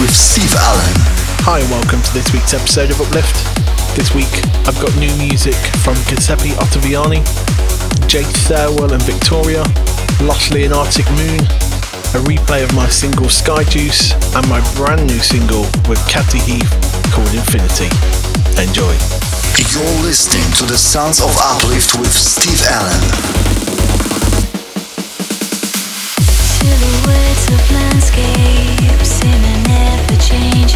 This is Uplift with Steve Allen. Hi, and welcome to this week's episode of Uplift. This week, I've got new music from Giuseppe Ottaviani, Jase Thirlwall and Victoriya, Lostly and Arctic Moon, a replay of my single Sky Juice, and my brand new single with Katty Heath called Infinity. Enjoy. You're listening to the Sounds of Uplift with Steve Allen. Silhouettes of landscapes in an ever-changing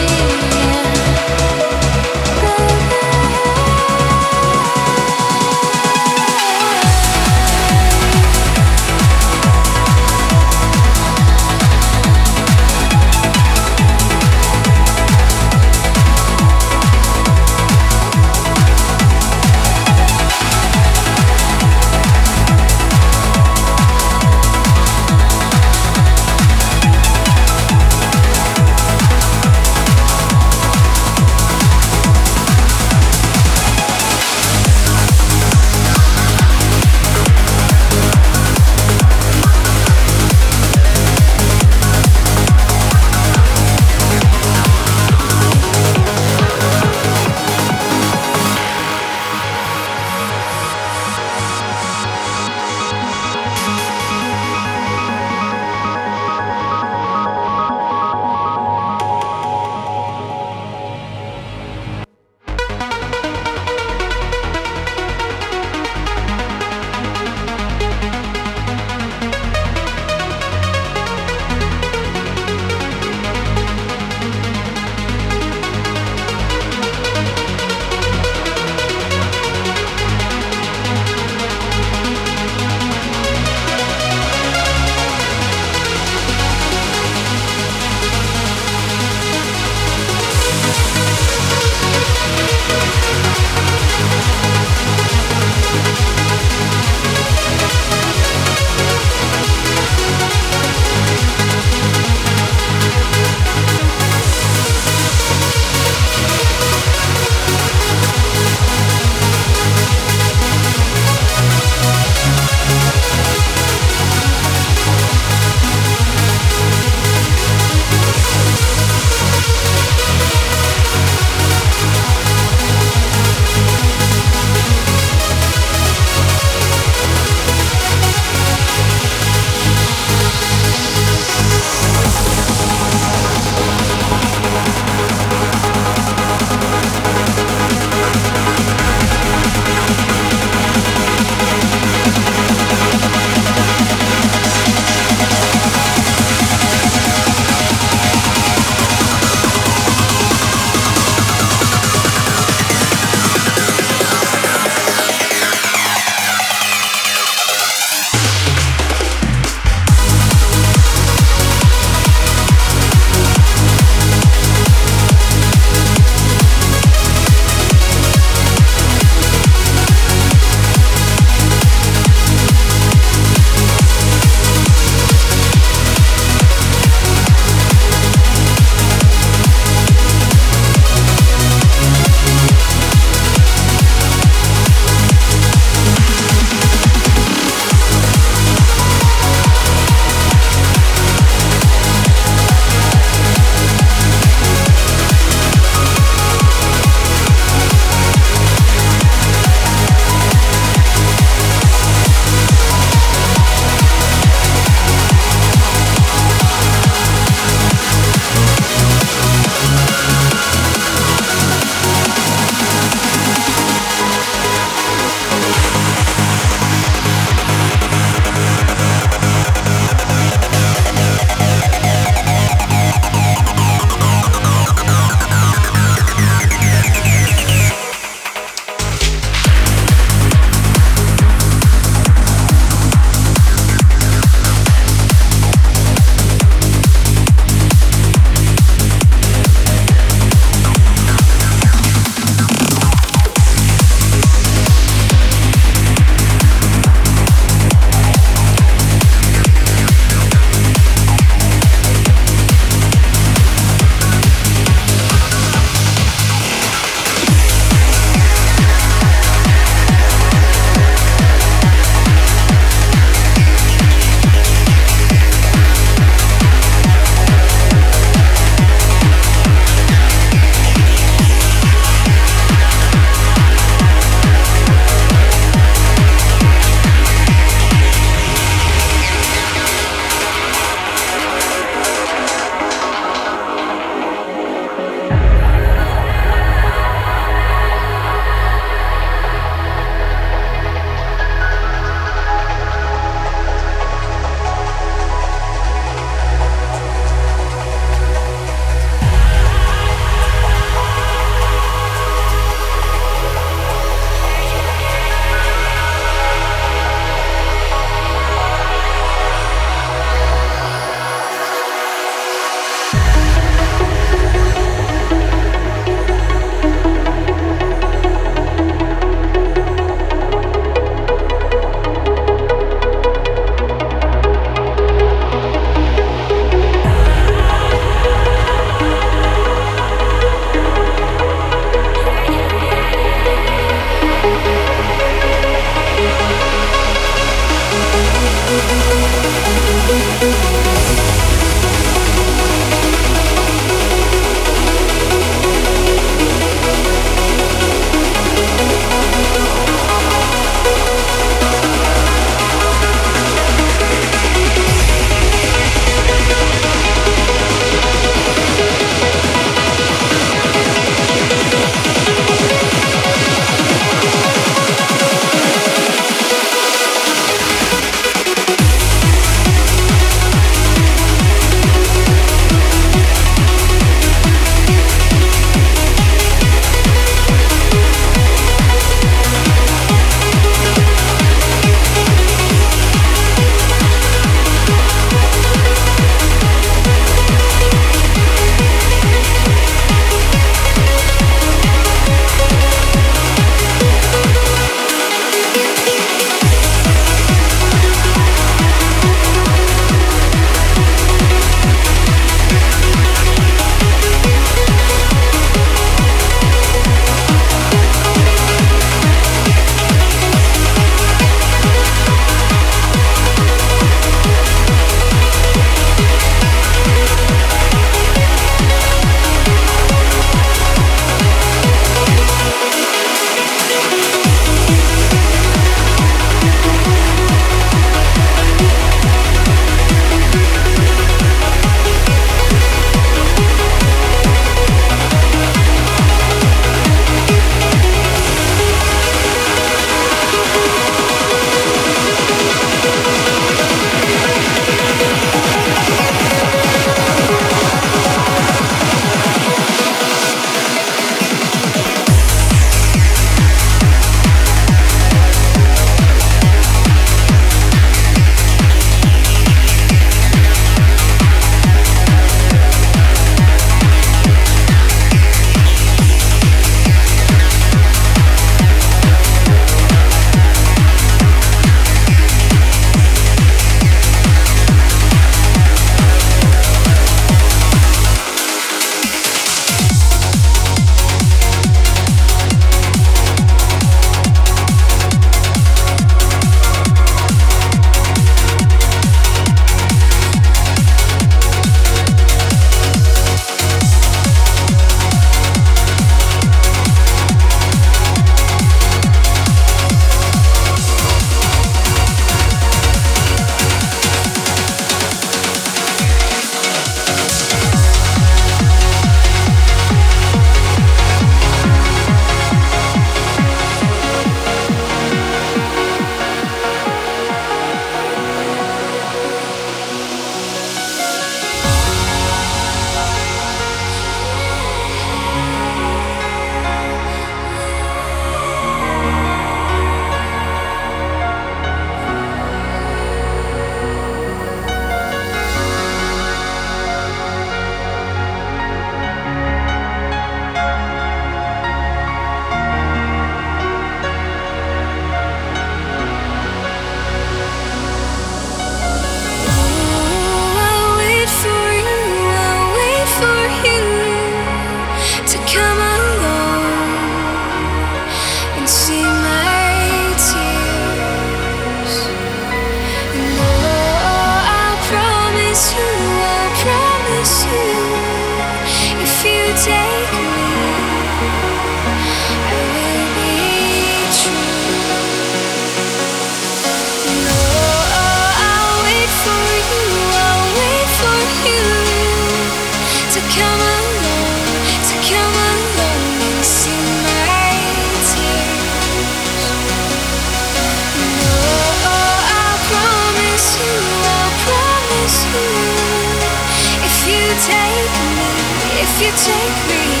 take me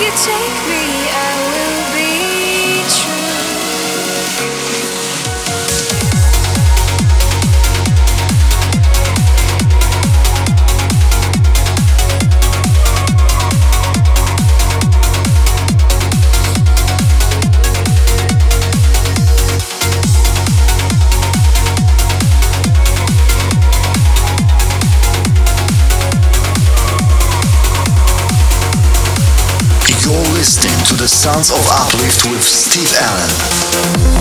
you take me of Uplift with Steve Allen.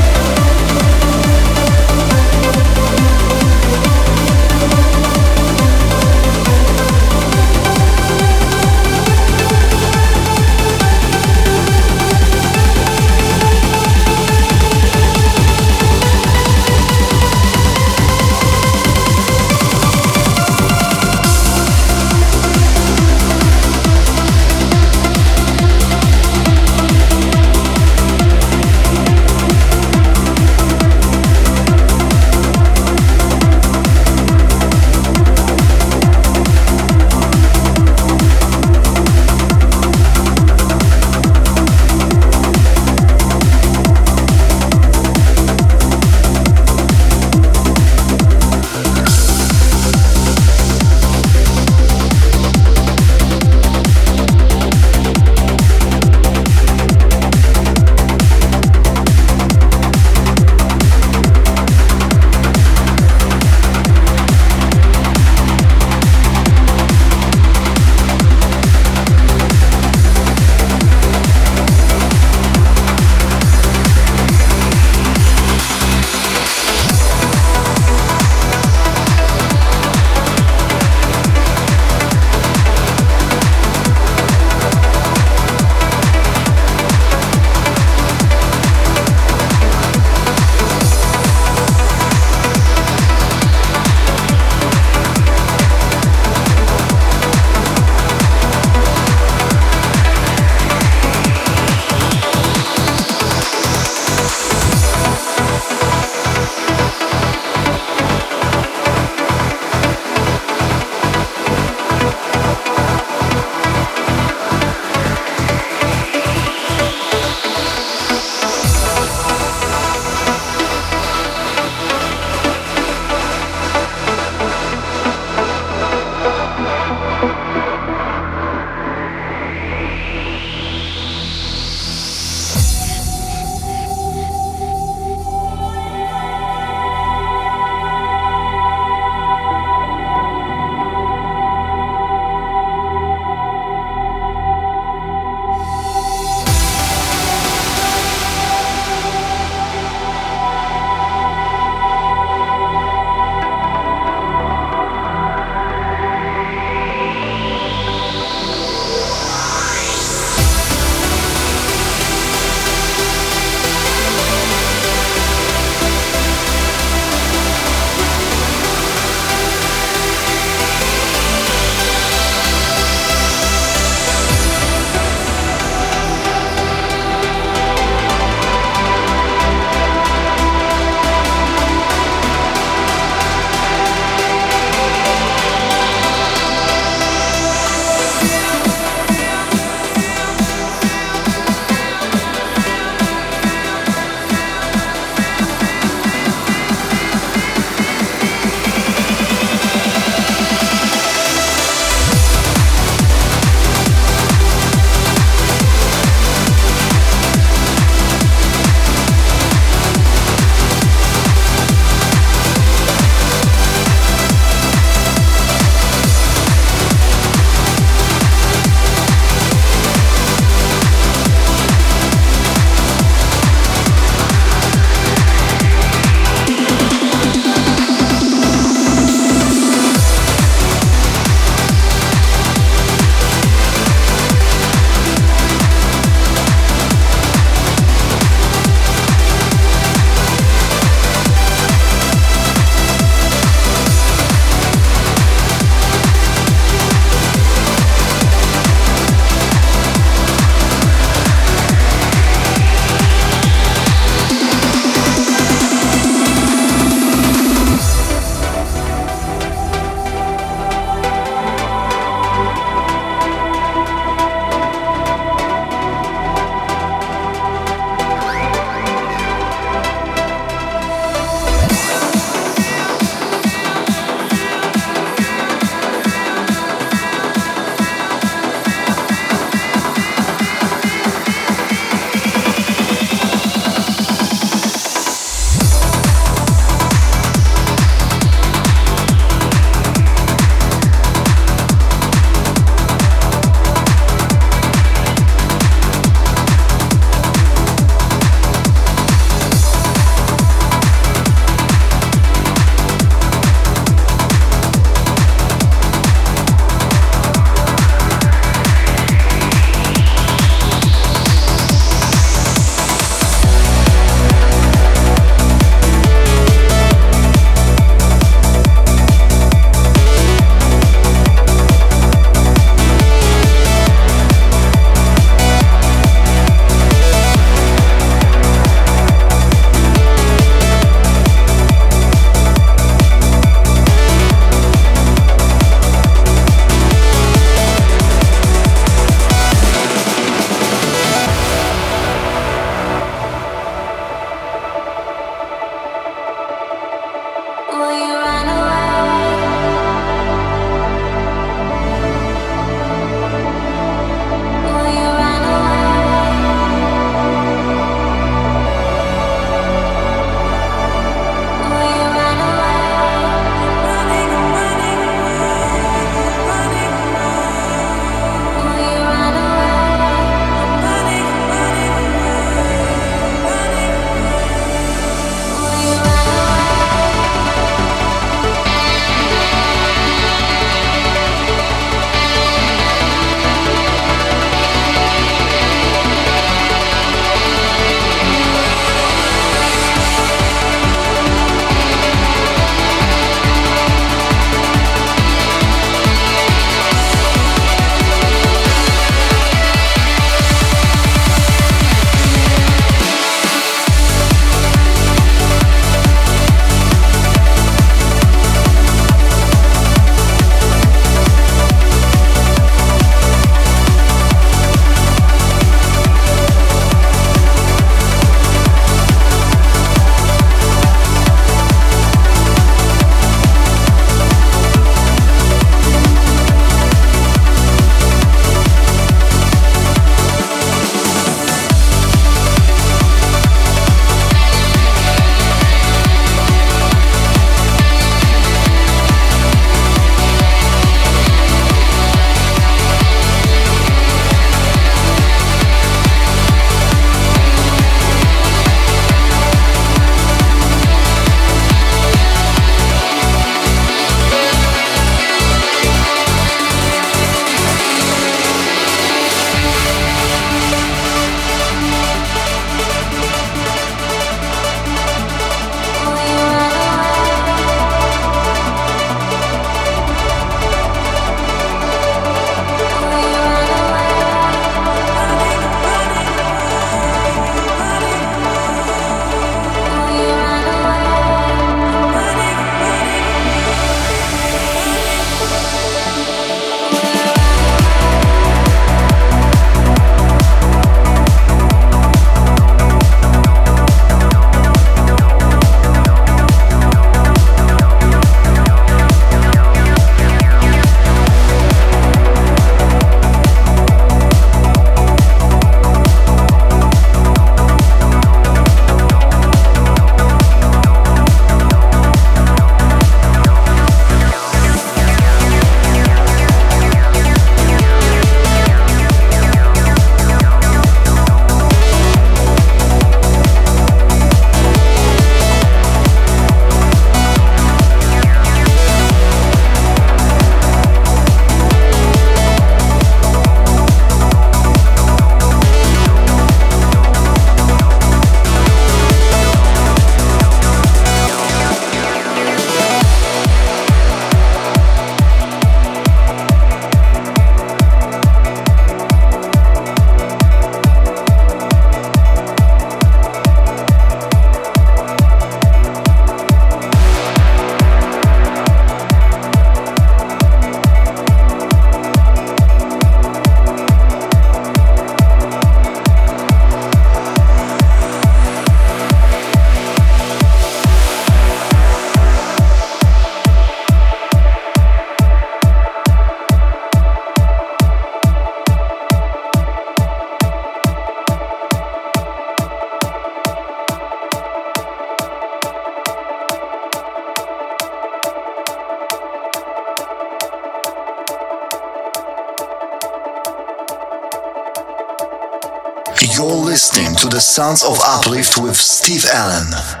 Sounds of Uplift with Steve Allen.